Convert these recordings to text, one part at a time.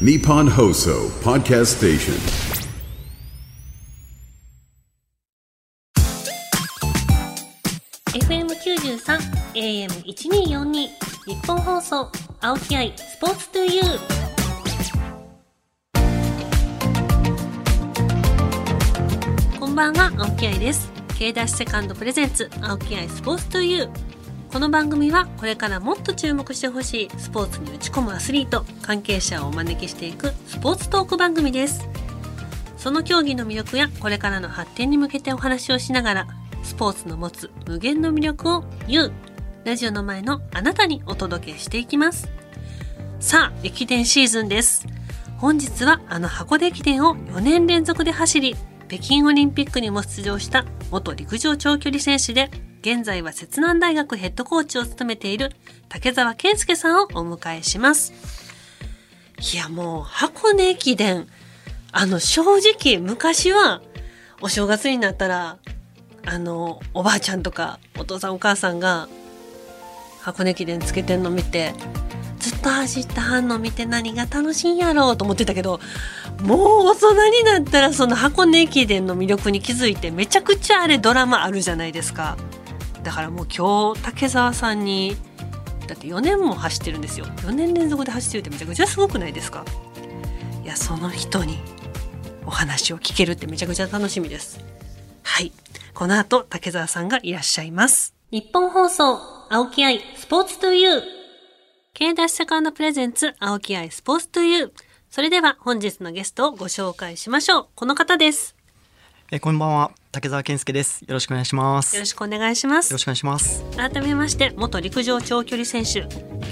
Nippon Hoso Podcast Station. 93 AM1242 日本放送青木愛スポーツトゥユーこんばんは青木愛です。K ダッシュセカンドプレゼンツ青木愛スポーツトゥユーこの番組はこれからもっと注目してほしいスポーツに打ち込むアスリート関係者をお招きしていくスポーツトーク番組です。その競技の魅力やこれからの発展に向けてお話をしながらスポーツの持つ無限の魅力を言う。ラジオの前のあなたにお届けしていきます。さあ駅伝シーズンです。本日はあの箱根駅伝を4年連続で走り北京オリンピックにも出場した元陸上長距離選手で現在は摂南大学ヘッドコーチを務めている竹澤健介さんをお迎えします。いやもう箱根駅伝。あの正直昔はお正月になったらあのおばあちゃんとかお父さんお母さんが箱根駅伝つけてんの見てずっと走ったはんの見て何が楽しいんやろうと思ってたけどもう大人になったらその箱根駅伝の魅力に気づいてめちゃくちゃあれドラマあるじゃないですか。だからもう今日竹澤さんにだって4年も走ってるんですよ4年連続で走ってるってめちゃくちゃすごくないですか？いやその人にお話を聞けるってめちゃくちゃ楽しみですはいこの後、竹澤さんがいらっしゃいます。日本放送、青木愛、スポーツトゥユー。K ダッシュセカンドプレゼンツ、青木愛、スポーツトゥユー。それでは本日のゲストをご紹介しましょう。この方です。えこんばんは竹澤健介です。よろしくお願いします。よろしくお願いします。よろしくお願いします。改めまして元陸上長距離選手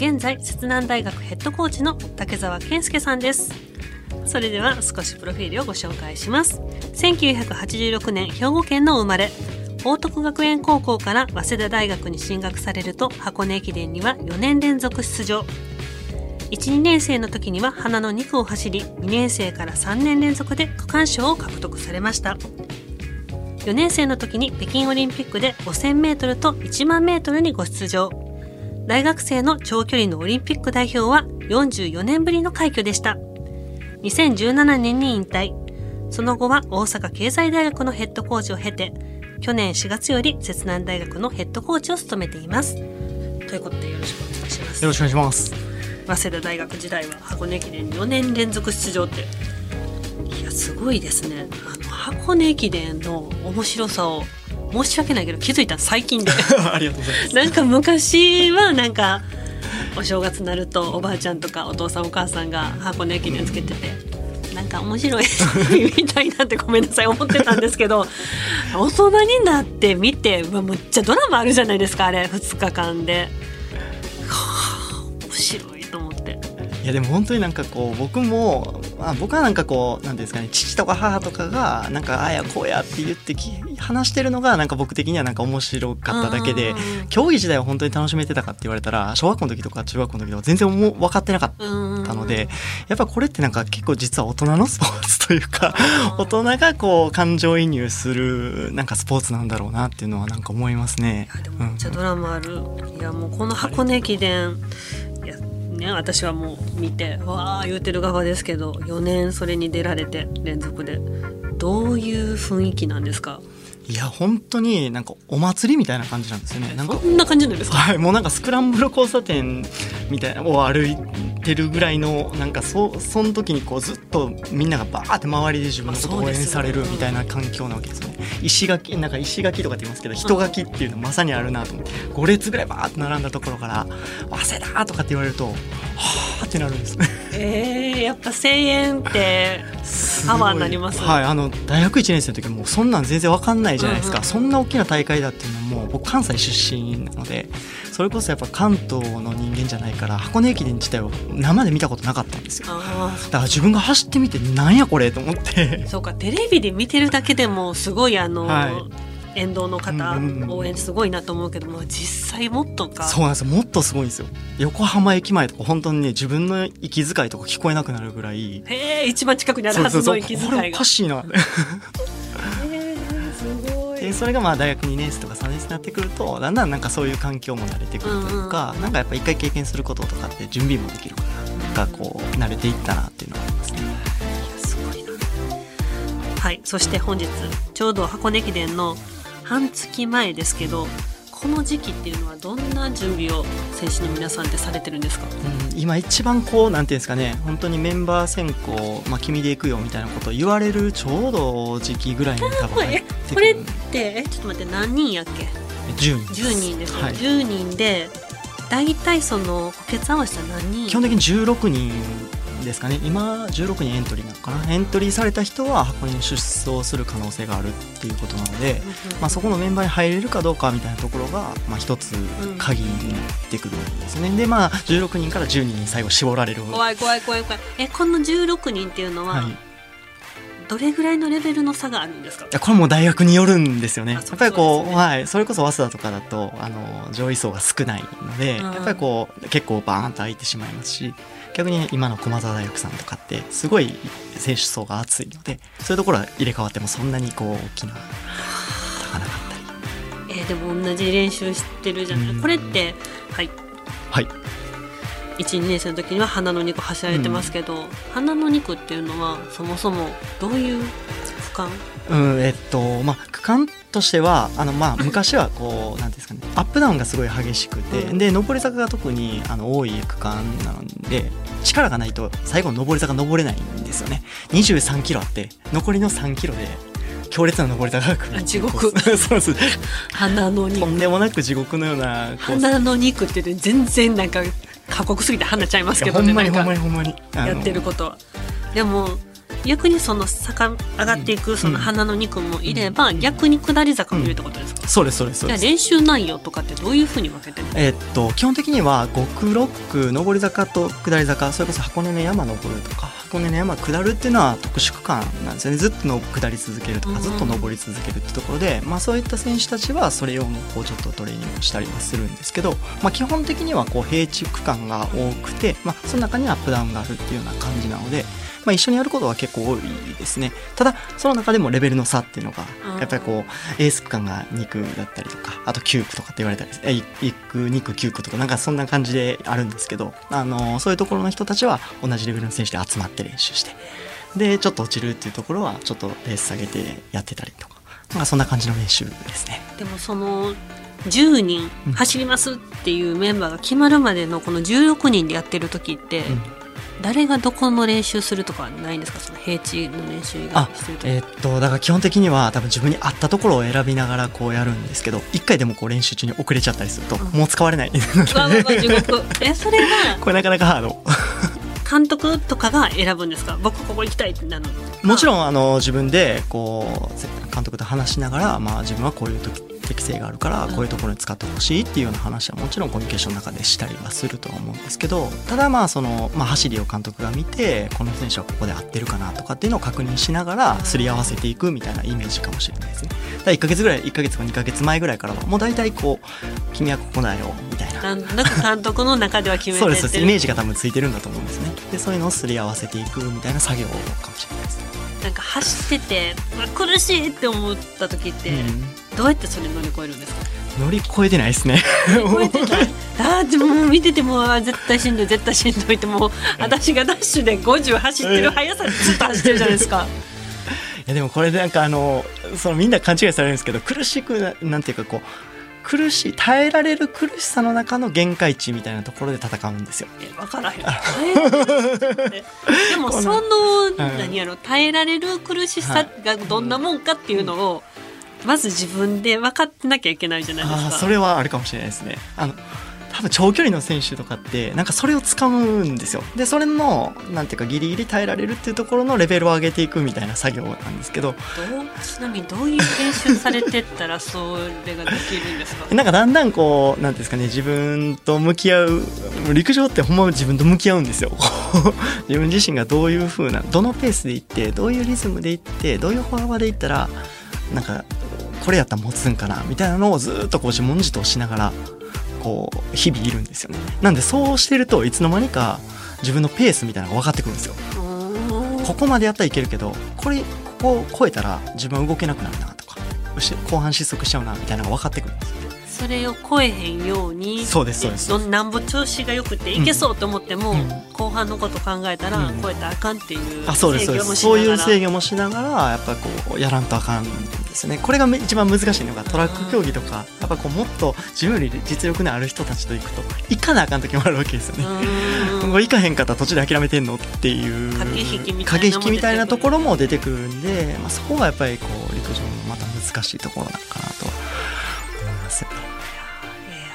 現在摂南大学ヘッドコーチの竹澤健介さんです。それでは少しプロフィールをご紹介します。1986年兵庫県の生まれ。報徳学園高校から早稲田大学に進学されると箱根駅伝には4年連続出場。12年生の時には花の2区を走り2年生から3年連続で区間賞を獲得されました4年生の時に北京オリンピックで 5000m と 10000m にご出場大学生の長距離のオリンピック代表は44年ぶりの快挙でした2017年に引退。その後は大阪経済大学のヘッドコーチを経て、去年4月より摂南大学のヘッドコーチを務めています。ということでよろしくお願いします。よろしくお願いします。早稲田大学時代は箱根駅伝4年連続出場って、いや、すごいですね。あの、箱根駅伝の面白さを申し訳ないけど気づいた最近で ありがとうございますなんか昔はなんかお正月になるとおばあちゃんとかお父さんお母さんが箱根駅伝つけてて。なんか面白いみたいなってごめんなさい思ってたんですけど 大人になって見てむっちゃドラマあるじゃないですかあれ2日間で。はあ面白いと思って。いやでも本当になんかこう僕もまあ、僕はなんかこうなんですかね父とか母とかがなんかああやこうやって言ってき話してるのがなんか僕的にはなんか面白かっただけで競技時代は本当に楽しめてたかって言われたら小学校の時とか中学校の時とか全然も分かってなかったのでやっぱこれってなんか結構実は大人のスポーツというか大人がこう感情移入するなんかスポーツなんだろうなっていうのはなんか思いますね。いやでもめっちゃドラマある、うん、いやもうこの箱根駅伝ね私はもう見てわあ言うてる側ですけど4年それに出られて連続で。どういう雰囲気なんですか？いや本当になんかお祭りみたいな感じなんですよね。なんかこんな感じなんですか？はいもうなんかスクランブル交差点みたいなを歩いてるぐらいのなんかそその時にこうずっとみんながバーって周りで自分のことを応援されるみたいな環境なわけですよね。石垣なんか石垣とかって言いますけど人垣っていうのまさにあるなと思って。5列ぐらいバーって並んだところから「早稲田!」とかって言われると「はあってなるんですね。えー、やっぱ声援ってパワーになります、ね、はいあの大学1年生の時もうそんなん全然わかんないじゃないですか、うん。うん、そんな大きな大会だっていうのも僕関西出身なのでそれこそやっぱ関東の人間じゃないから箱根駅伝自体を生で見たことなかったんですよ。だから自分が走ってみてなんやこれと思って。そうかテレビで見てるだけでもすごいあの、はい。沿道の方、応援すごいなと思うけども実際もっとか。そうなんですよ。もっとすごいんですよ。横浜駅前とか本当にね自分の息遣いとか聞こえなくなるぐらい。へえ一番近くにあるはずの息遣いが。これおかしいな でそれがまあ大学2年生とか3年生になってくるとだんだんなんかそういう環境も慣れてくるというか、うんうん、なんかやっぱ一回経験することとかって準備もできるからがこう慣れていったなっていうのはありますね。すごいなはいそして本日ちょうど箱根駅伝の半月前ですけどこの時期っていうのはどんな準備を選手の皆さんってされてるんですか？うん、今一番こうなんていうんですかね本当にメンバー選考、まあ、君で行くよみたいなことを言われるちょうど時期ぐらいに多分入ってくこれっるてえちょっと待って何人やっけ？10人。10人ですよ、はい、10人で大体その補欠合わせたら何人？基本的に16人ですかね。今16人エントリーなのかな。エントリーされた人は箱根に出走する可能性があるっていうことなので、まあ、そこのメンバーに入れるかどうかみたいなところが、まあ、一つ鍵になってくるんですよね、でまあ16人から10人に最後絞られる。怖い怖い怖い怖い。えこの16人っていうのは、はい、いどれぐらいのレベルの差があるんですか？やこれも大学によるんですよね。やっぱりこうね。はい、それこそ早稲田とかだとあの上位層が少ないので、うん。やっぱりこう結構バーンと空いてしまいますし逆に今の駒澤大学さんとかってすごい選手層が厚いのでそういうところは入れ替わってもそんなにこう大きな差がなかったり。えーでも同じ練習してるじゃない、うん。これってはい。はい。12年生の時には花の2区走られてますけど、花の2区っていうのはそもそもどういう区間？うんえっとまあ区間としてはあのまあ昔はこうなんですかねアップダウンがすごい激しくて、うん。で上り坂が特にあの多い区間なので力がないと最後の上り坂登れないんですよね。23キロあって残りの3キロで強烈な上り坂が来るあ地獄。そうそう花の2とんでもなく地獄のような花の2区って言って全然なんか過酷すぎて花ちゃいますけどいやほんまにほんまにほんまに。やってることは。でも逆にその坂上がっていくその花の2区もいれば、逆に下り坂もいるってことですか、そうですそうですそうです。じゃあ練習内容とかってどういうふうに分けてるの？えっと、基本的には5区6区上り坂と下り坂それこそ箱根の山登るとか箱根の山下るっていうのは特殊区間なんですよね。ずっとの下り続けるとかうん。ずっと登り続けるってところで、まあ、そういった選手たちはそれ用のこうちょっとトレーニングをしたりはするんですけど、まあ、基本的にはこう平地区間が多くて、まあ、その中にアップダウンがあるっていうような感じなので。まあ、一緒にやることは結構多いですね。ただその中でもレベルの差っていうのがうんやっぱりこうエース区間が2区だったりとかあと9区とかって言われたりえ1区2区9区とかなんかそんな感じであるんですけど、あのそういうところの人たちは同じレベルの選手で集まって練習してでちょっと落ちるっていうところはちょっとレース下げてやってたりとか、まあ、そんな感じの練習ですね。でもその10人うん走りますっていうメンバーが決まるまでのこの16人でやってる時って、うん誰がどこの練習するとかはないんですか？その平地の練習以外えーっとだから基本的には多分自分に合ったところを選びながらこうやるんですけど1回でもこう練習中に遅れちゃったりするとうん。もう使われない。えそれは？これなかなかハード。監督とかが選ぶんですか？僕ここ行きたいってなるの？もちんろんあの自分でこう監督と話しながら、まあ、自分はこういう時適性があるからこういうところに使ってほしいっていうような話はもちろんコミュニケーションの中でしたりはするとは思うんですけどただまあその、まあ、走りを監督が見てこの選手はここで合ってるかなとかっていうのを確認しながらすり合わせていくみたいなイメージかもしれないですね。だから1ヶ月ぐらい1ヶ月か2ヶ月前ぐらいからはもう大体こう「君はここだよ」みたいな。なんとなく監督の中では決めてそうですイメージが多分ついてるんだと思うんですね。でそういうのをすり合わせていくみたいな作業かもしれないですね。なんか走ってて苦しいって思った時って、うんどうやってそれ乗り越えるんですか？乗り越えてないですね。乗り越えてない。あーでも見てても絶対しんどい絶対しんどいってもう私がダッシュで50走ってる速さでずっと走ってるじゃないですか。いやでもこれでなんかあのそのみんな勘違いされるんですけど苦しくななんていうかこう苦しい耐えられる苦しさの中の限界値みたいなところで戦うんですよ。え分からへん。でもその何やろ耐えられる苦しさがどんなもんかっていうのをまず自分で分かってなきゃいけないじゃないですかそれはあるかもしれないですね。あの多分長距離の選手とかってなんかそれを掴むんですよ。でそれのなんていうかギリギリ耐えられるっていうところのレベルを上げていくみたいな作業なんですけどちなみにどういう練習されてったらそれができるんですか？なんかだんだんこうなんていうんですかね自分と向き合う陸上ってほんま自分と向き合うんですよ自分自身がどういう風などのペースでいってどういうリズムでいってどういう歩幅でいったらなんかこれやったら持つんかなみたいなのをずっとこう自問自答しながらこう日々いるんですよね。なんでそうしてるといつの間にか自分のペースみたいなのが分かってくるんですよ。ここまでやったらいけるけどこれここを超えたら自分は動けなくなるなとか後半失速しちゃうなみたいなのが分かってくるんですよね。それを超えへんようにそうですそうです。なんぼ調子がよくていけそうと思っても、うん。後半のこと考えたらうん。超えたらあかんっていうあそうですそうで制御もしすそういうながら制御もしながらやっぱこうやらんとあかんですねこれがめ一番難しいのがトラック競技とかやっぱこうもっと自分より実力のある人たちと行くと行かなあかん時もあるわけですよね。これ行かへんかったら途中で諦めてんのっていう駆け引きみたいなのも駆け引きみたいなところも出てくるんで、まあ、そこがやっぱりこう陸上のまた難しいところなのかなと思いますよね。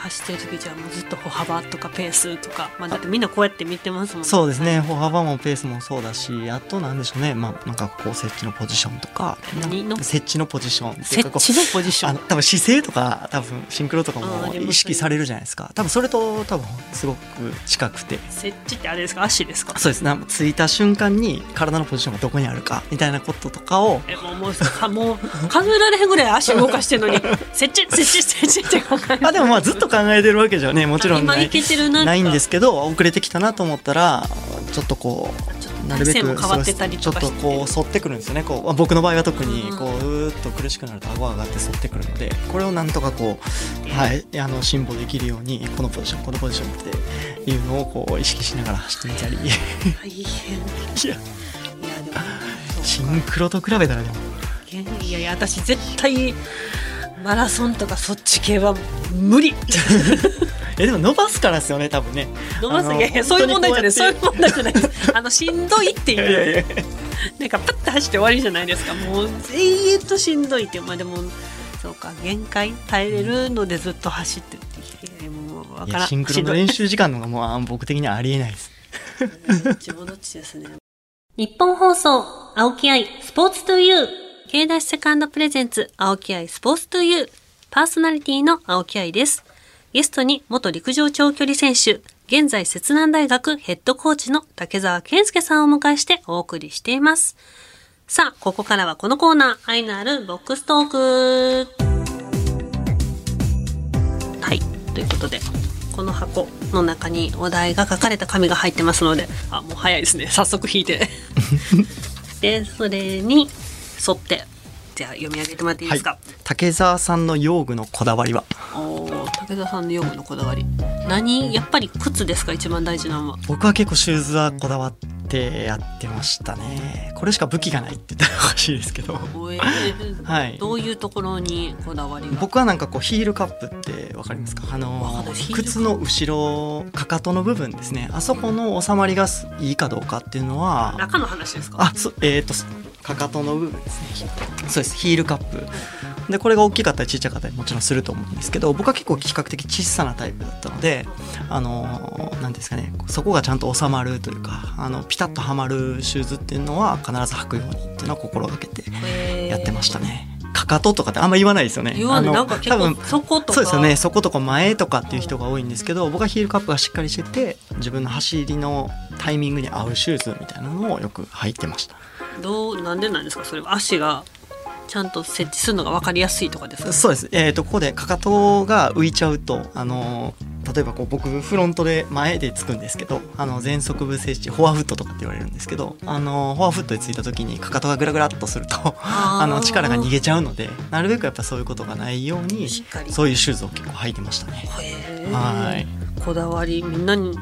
えー走ってる時じゃあもうずっと歩幅とかペースとか、まあ、だってみんなこうやって見てますもんそうですね。歩幅もペースもそうだしあとなんでしょうね、まあ、なんかこう設置のポジションとか何の？設置のポジション設置のポジション？あの多分姿勢とか多分シンクロとかも意識されるじゃないですか。多分それと多分すごく近くて。設置ってあれですか？足ですか？そうです。ねついた瞬間に体のポジションがどこにあるかみたいなこととかを。えもうもうかもう数えられへんぐらい足動かしてるのに設置設置設置って考えるあでもまあずっと考えてるわけじゃねもちろんないないんですけど遅れてきたなと思ったらちょっとこうなるべく体勢も変わってたりとかして。そうちょっとこう反ってくるんですよね。こう僕の場合は特にうんこううーっと苦しくなると顎が上がって反ってくるのでこれをなんとかこうはいあの辛抱できるようにこのポジションこのポジションっていうのをこう意識しながら走ってみたり。い大変。いや。やでもシンクロと比べたらでも。いやいや私絶対マラソンとかそっち系は無理。えでも伸ばすからですよね多分ね。伸ばす。いやいやそういう問題じゃない。そう本いう問題じゃない。ですあの しんどいっていう。いやいやいや。なんかパッて走って終わりじゃないですか。もう永遠としんどいってまあでもそうか。限界耐えれるのでずっと走ってってもうわいからん。やシンクロの練習時間の方がもうあ僕的にはありえないです。どっちもどっちですね。日本放送、青木愛、スポーツトゥユー。K ダッシュセカンドプレゼンツ、青木愛、スポーツトゥユー。パーソナリティの青木愛です。ゲストに元陸上長距離選手、現在摂南大学ヘッドコーチの竹澤健介さんをお迎えしてお送りしています。さあ、ここからはこのコーナー、愛のあるボックストーク。はい、ということで、この箱の中にお題が書かれた紙が入ってますので、あ、もう早いですね。早速引いて。で、それに沿って、じゃあ読み上げてもらっていいですか？竹澤さんの用具のこだわりは？おー武田さんの用具のこだわり。何？やっぱり靴ですか？一番大事なのは。僕は結構シューズはこだわってやってましたね。これしか武器がないって言ったらおかしいですけど。はい。どういうところにこだわりが？僕はなんかこうヒールカップってわかりますか？あわの靴の後ろかかとの部分ですね。あそこの収まりがすいいかどうかっていうのは中の話ですか？あそえっ、とかかとの部分ですね。そうです。ヒールカップでこれが大きかったりちっちゃかったりもちろんすると思うんですけど僕は結構比較的小さなタイプだったのであの何ですかねそこがちゃんと収まるというかあのピタッとはまるシューズっていうのは必ず履くようにっていうのは心がけてやってましたね。かかととかってあんま言わないですよね。言わないあのなんか結構多分そことかそうですよね。そことか前とかっていう人が多いんですけど、僕はヒールカップがしっかりしてて、自分の走りのタイミングに合うシューズみたいなのをよく履いてました。どうなんでなんですか？それは足がちゃんと設置するのが分かりやすいとかですか？そうです。えっ、とここでかかとが浮いちゃうと、あの例えばこう僕フロントで前でつくんですけど、あの前足部接地フォアフットとかって言われるんですけど、あのフォアフットでついた時にかかとがグラグラっとすると、あの力が逃げちゃうので、なるべくやっぱそういうことがないようにそういうシューズを結構履いてましたね。はい。こだわりみんなに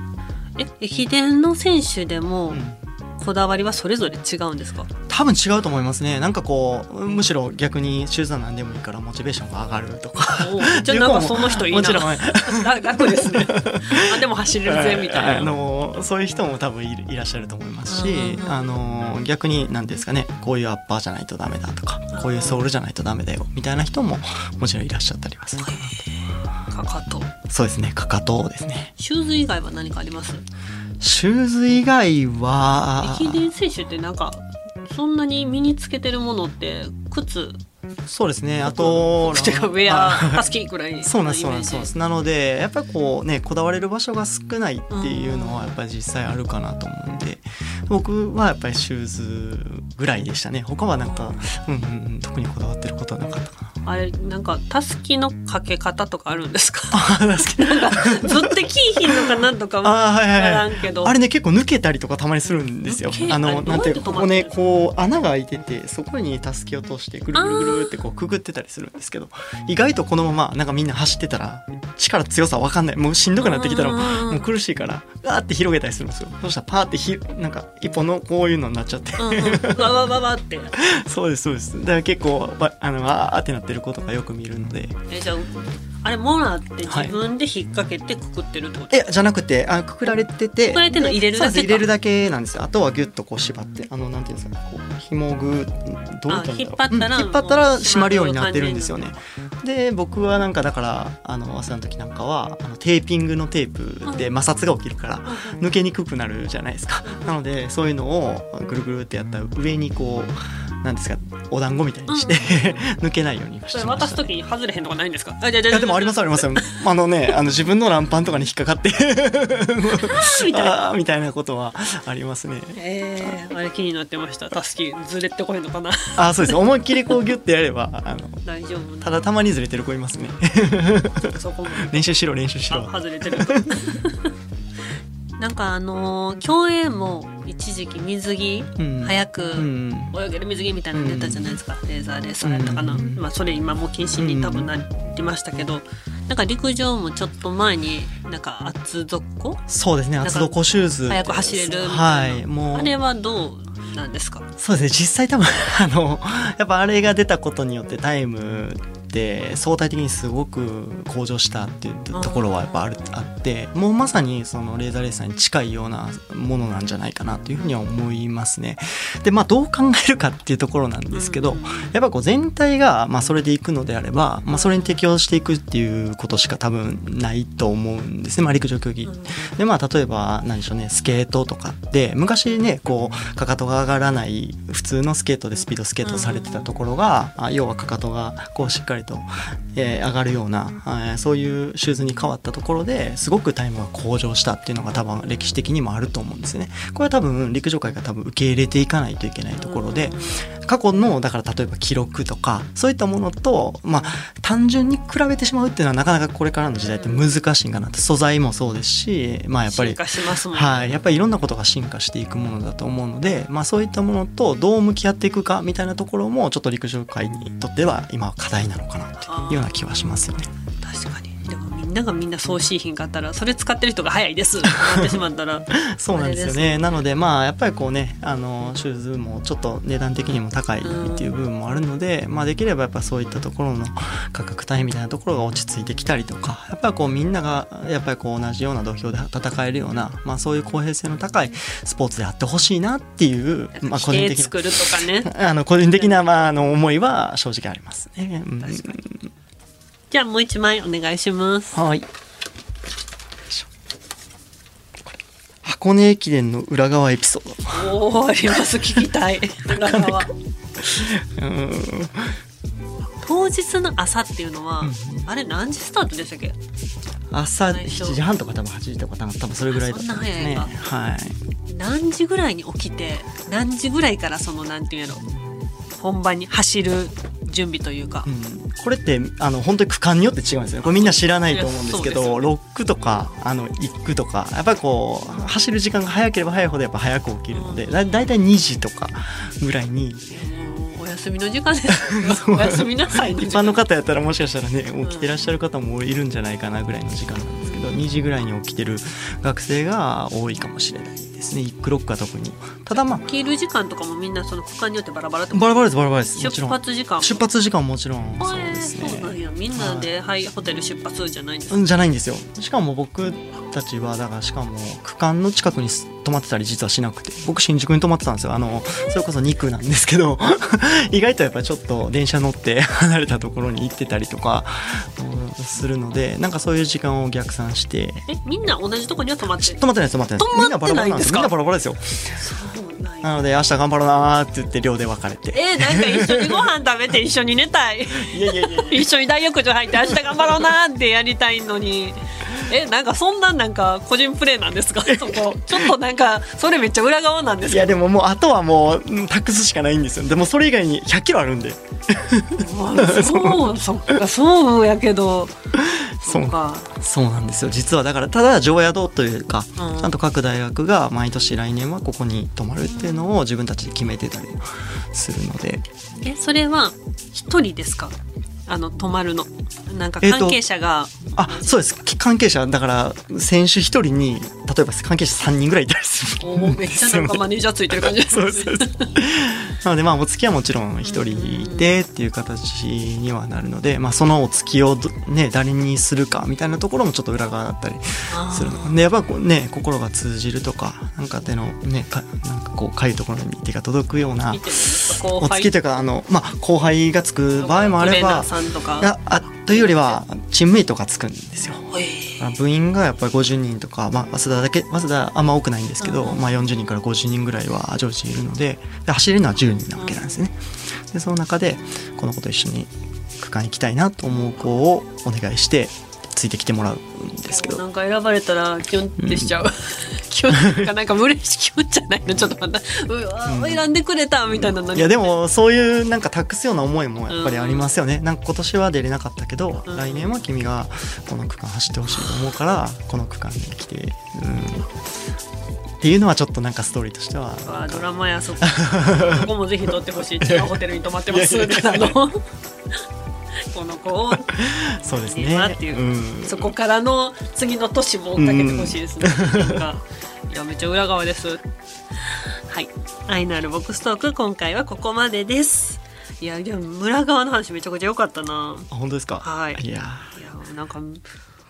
え駅伝の選手でもうんこだわりはそれぞれ違うんですか、多分違うと思いますね。なんかこうむしろ逆にシューズは何でもいいからモチベーションが上がるとか。じゃあなんかその人いいな。もちろん。ら楽ですね。あでも走れるぜみたいな、あのそういう人も多分いらっしゃると思いますし、あの逆に何ですかね。こういうアッパーじゃないとダメだとかこういうソールじゃないとダメだよ。みたいな人ももちろんいらっしゃったりはする。かかと。そうですね。かかとですね。シューズ以外は何かあります？シューズ以外は駅伝選手ってなんかそんなに身につけてるものって靴？そうですね。あと 靴がウェア スキーくらいそうなんですそうイメージなんです。そうなんです。なのでやっぱりこうねこだわれる場所が少ないっていうのはやっぱり実際あるかなと思うんで僕はやっぱりシューズぐらいでしたね。他はなんかうんうんうん特にこだわってることはなかったかな。あれなんかたすきのかけ方とかあるんですか？なんかずってきいひんのかなんとかわ あーはいはいはい。んけど。あれね結構抜けたりとかたまにするんですよ。あのなんていうかここねこう穴が開いててそこにたすきを通してぐるぐるぐるってこうくぐってたりするんですけど意外とこのままなんかみんな走ってたら力強さわかんない。もうしんどくなってきたらもう苦しいからガーって広げたりするんですよ。そしたらパーってひなんか一本のこういうのになっちゃって。わわわわって。そうですそうです。だから結構ばあのあーってなってる子とかよく見るので。えじゃああれもらって自分で引っ掛けてくくってるってこと、えじゃなくてあくくられててくくられてんの入れるだけ入れるだけなんです。よあとはギュッとこう縛ってあのなんていうんですかこう紐ぐどう言ったら引っ張ったらうん引っ張ったら締まるようになってるんですよね。で僕はなんかだからあの朝の時なんかはあのテーピングのテープで摩擦が起きるから抜けにくくなるじゃないですか。なのでそういうのをぐるぐるってやったら上にこうなんですかお団子みたいにして 抜けないようにしてました。時に外れへんとかないんですか？あじゃあじゃでもありますあります。あのねあの自分のランパンとかに引っかかってみたいな。あーみたいなことはありますね。えー、あれ気になってました。たすきずれてこへんのかな？あーそうです。思いっきりこうギュッてやればあの大丈夫ただたまにずれてる子いますね。そこも。練習しろ練習しあろ外れてるなんかあのー競泳も一時期水着、うん。早くうん。泳げる水着みたいなの出たじゃないですか、レーザーレースやったかな、うん。まあ、それ今もう禁止に多分なりましたけど、なんか陸上もちょっと前になんか厚底そうですね厚底シューズ。速く走れるみたいな、はい。もう。あれはどうなんですか？そうですね実際多分あのやっぱあれが出たことによってタイムって相対的にすごく向上したっていうところはやっぱあるあってもうまさにそのレーザーレーサーに近いようなものなんじゃないかなというふうには思いますね。でまあどう考えるかっていうところなんですけど、やっぱこう全体がまあそれでいくのであれば、まあ、それに適応していくっていうことしか多分ないと思うんですね、まあ、陸上競技。でまあ例えば何でしょうねスケートとかって昔ねこうかかとが上がらない普通のスケートでスピードスケートされてたところが、あ要はかかとがこうしっかりと、えー上がるような、えーそういうシューズに変わったところですごくタイムが向上したっていうのが多分歴史的にもあると思うんですね。これは多分陸上界が多分受け入れていかないといけないところで、過去のだから例えば記録とかそういったものとまあ単純に比べてしまうっていうのはなかなかこれからの時代って難しいんかなって。素材もそうですしまあやっぱりね、はい、やっぱりいろんなことが進化していくものだと思うので、まあ、そういったものとどう向き合っていくかみたいなところもちょっと陸上界にとっては今は課題なのかなというような気はしますよね。ながみんなそうしいひんかったらそれ使ってる人が早いです。ってなってしまったら。そうなんですよね。なのでまあやっぱりこうねあのシューズもちょっと値段的にも高いっていう部分もあるので、まあ、できればやっぱそういったところの価格帯みたいなところが落ち着いてきたりとかやっぱりこうみんながやっぱりこう同じような土俵で戦えるような、まあ、そういう公平性の高いスポーツであってほしいなっていう、まあ、個人的な規定作るとかね。あの個人的な、まあ、あの思いは正直ありますね。うんじゃあもう一枚お願いします。はい。箱根駅伝の裏側エピソード。おおあります聞きたい。当日の朝っていうのは、あれ何時スタートでしたっけ？朝最初7時半とか多分8時とか多分多分それぐらいだったんですね。はい。何時ぐらいに起きて何時ぐらいからそのなんていうんやろ本番に走る準備というか、うん。これってあの本当に区間によって違うんですよこれみんな知らないと思うんですけどロックとかあの1区とかやっぱりこう走る時間が早ければ早いほどやっぱ早く起きるのでだだいたい2時とかぐらいに。お休みの時間です。お休みなさい一般の方やったらもしかしたらね起きてらっしゃる方もいるんじゃないかなぐらいの時間なんですけど2時ぐらいに起きてる学生が多いかもしれないですね1区ロックは特に。ただまあ起きる時間とかもみんなその区間によってバラバラバラバラですバラバラです。もち出ろん。発時間？も出発時間ももちろんそうえーですそうなんねや。みんなで、はい、ホテル出発じゃないんですか？うんじゃないんですよ。しかも僕たちはだからしかも区間の近くに泊まってたり実はしなくて。僕新宿に泊まってたんですよ。あのそれこそ2区なんですけど。意外とやっぱりちょっと電車乗って 離れたところに行ってたりとか、うんするのでなんかそういう時間を逆算して。えみんな同じとこには泊まって泊まってない泊まってないみんなバラバラなんですみんなバラバラですよ。なので明日頑張ろうなーって言って寮で別れて。えー、なんか一緒にご飯食べて一緒に寝たい。いやいやいや一緒に大浴場入って明日頑張ろうなってやりたいのに。えなんかそんななんか個人プレーなんですか？そこ。ちょっとなんかそれめっちゃ裏側なんですいやでももうあとはもううん託すしかないんですよ。でもそれ以外に100キロあるんで。まあそう。そっかそうやけど そうそうか。そうなんですよ。実はだからただ常宿というか、うん。ちゃんと各大学が毎年来年はここに泊まるっていうのを自分たちで決めてたりするので。えそれは一人ですか？あの泊まるの。なんか関係者が、あそうです。関係者だから選手一人に例えば関係者3人ぐらいいたりする。おーめっちゃなんかマネージャーついてる感じですね。そうそうそう。なのでまあお付きはもちろん一人いてっていう形にはなるので、まあ、そのお付きをどね誰にするかみたいなところもちょっと裏側だったりするのでやっぱこうね心が通じるとかなんか手のねかなんかこうかゆいところに手が届くようなお付きというかあの、まあ、後輩がつく場合もあればーさんとか。いやあというよりはチームメイトがつくんですよ。え。あ部員がやっぱり50人とか、まあ、早稲田だけ早稲田あんま多くないんですけど、うん。まあ、40人から50人ぐらいは常時いるのでで走れるのは10人なわけなんですね。でその中でこの子と一緒に区間行きたいなと思う子をお願いしてついてきてもらうんですけど。なんか選ばれたらキュンってしちゃう、キュンかなんか嬉しい気持ちじゃないの。ちょっとまたうわ、選んでくれたみたいなのに。いやでもそういうなんか託すような思いもやっぱりありますよね、なんか今年は出れなかったけど、うん。来年は君がこの区間走ってほしいと思うからこの区間に来て、うん、っていうのはちょっとなんかストーリーとしてはドラマやそこ ここもぜひ撮ってほしい。違うホテルに泊まってます。いやいやいや。あのこの子を そうですね。っていう、うん。そこからの次の年もかけてほしいですね、なんかいやめっちゃ裏側です。はい。愛のあるボックストーク今回はここまでです。いやでも裏側の話めちゃくちゃ良かったな。あ本当ですか？はい。いや。いやなんか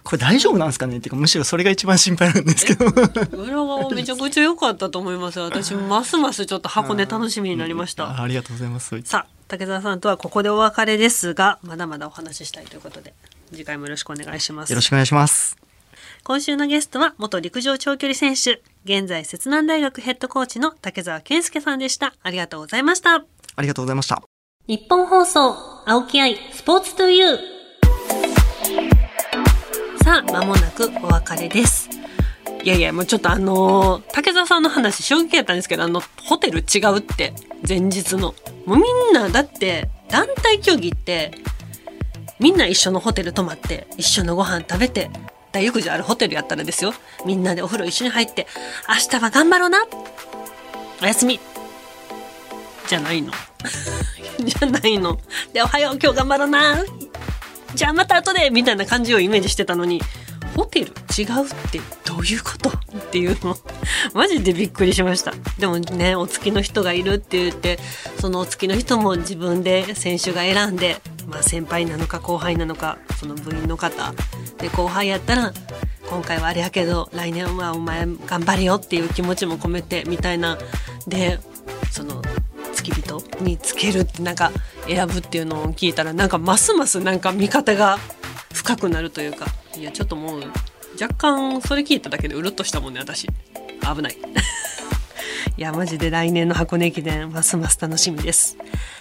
これ大丈夫なんですかね？っていうかむしろそれが一番心配なんですけど。裏側めちゃくちゃ良かったと思います。私ますますちょっと箱根楽しみになりました、あありがとうございます。さあ竹澤さんとはここでお別れですがまだまだお話ししたいということで次回もよろしくお願いします。よろしくお願いします。今週のゲストは元陸上長距離選手現在摂南大学ヘッドコーチの竹澤健介さんでした。ありがとうございました。ありがとうございました。日本放送青木愛スポーツトゥユー。さあ間もなくお別れです。いやいやもうちょっとあのー竹澤さんの話衝撃やったんですけどあのホテル違うって前日の。もうみんなだって団体競技ってみんな一緒のホテル泊まって一緒のご飯食べて大浴場あるホテルやったらですよ。みんなでお風呂一緒に入って明日は頑張ろうな。おやすみ。じゃないの。じゃないの。でおはよう今日頑張ろうな。じゃあまた後でみたいな感じをイメージしてたのに。ホテル違うってどういうことっていうの。マジでびっくりしました。でもねお付きの人がいるって言ってそのお付きの人も自分で選手が選んで、まあ、先輩なのか後輩なのかその部員の方。で後輩やったら今回はあれやけど来年はお前頑張れよっていう気持ちも込めてみたいな。でその付き人につけるってなんか選ぶっていうのを聞いたらなんかますますなんか見方が深くなるというか。いやちょっともう若干それ聞いただけでうるっとしたもんね私。危ない。いやマジで来年の箱根駅伝ますます楽しみです。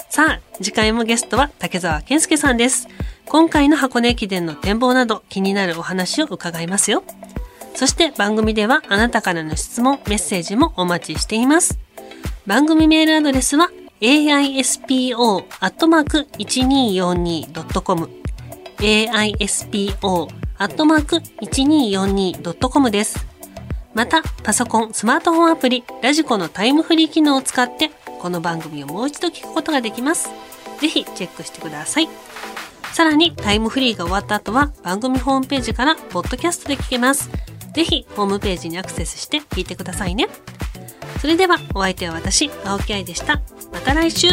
さあ次回もゲストは竹澤健介さんです。今回の箱根駅伝の展望など気になるお話を伺いますよ。そして番組ではあなたからの質問メッセージもお待ちしています。番組メールアドレスは aispo.1242.com aispo.1242.com です。また、パソコン、スマートフォンアプリ、ラジコのタイムフリー機能を使って、この番組をもう一度聞くことができます。ぜひチェックしてください。さらに、タイムフリーが終わった後は、番組ホームページから、ポッドキャストで聞けます。ぜひ、ホームページにアクセスして聞いてくださいね。それでは、お相手は私、青木愛でした。また来週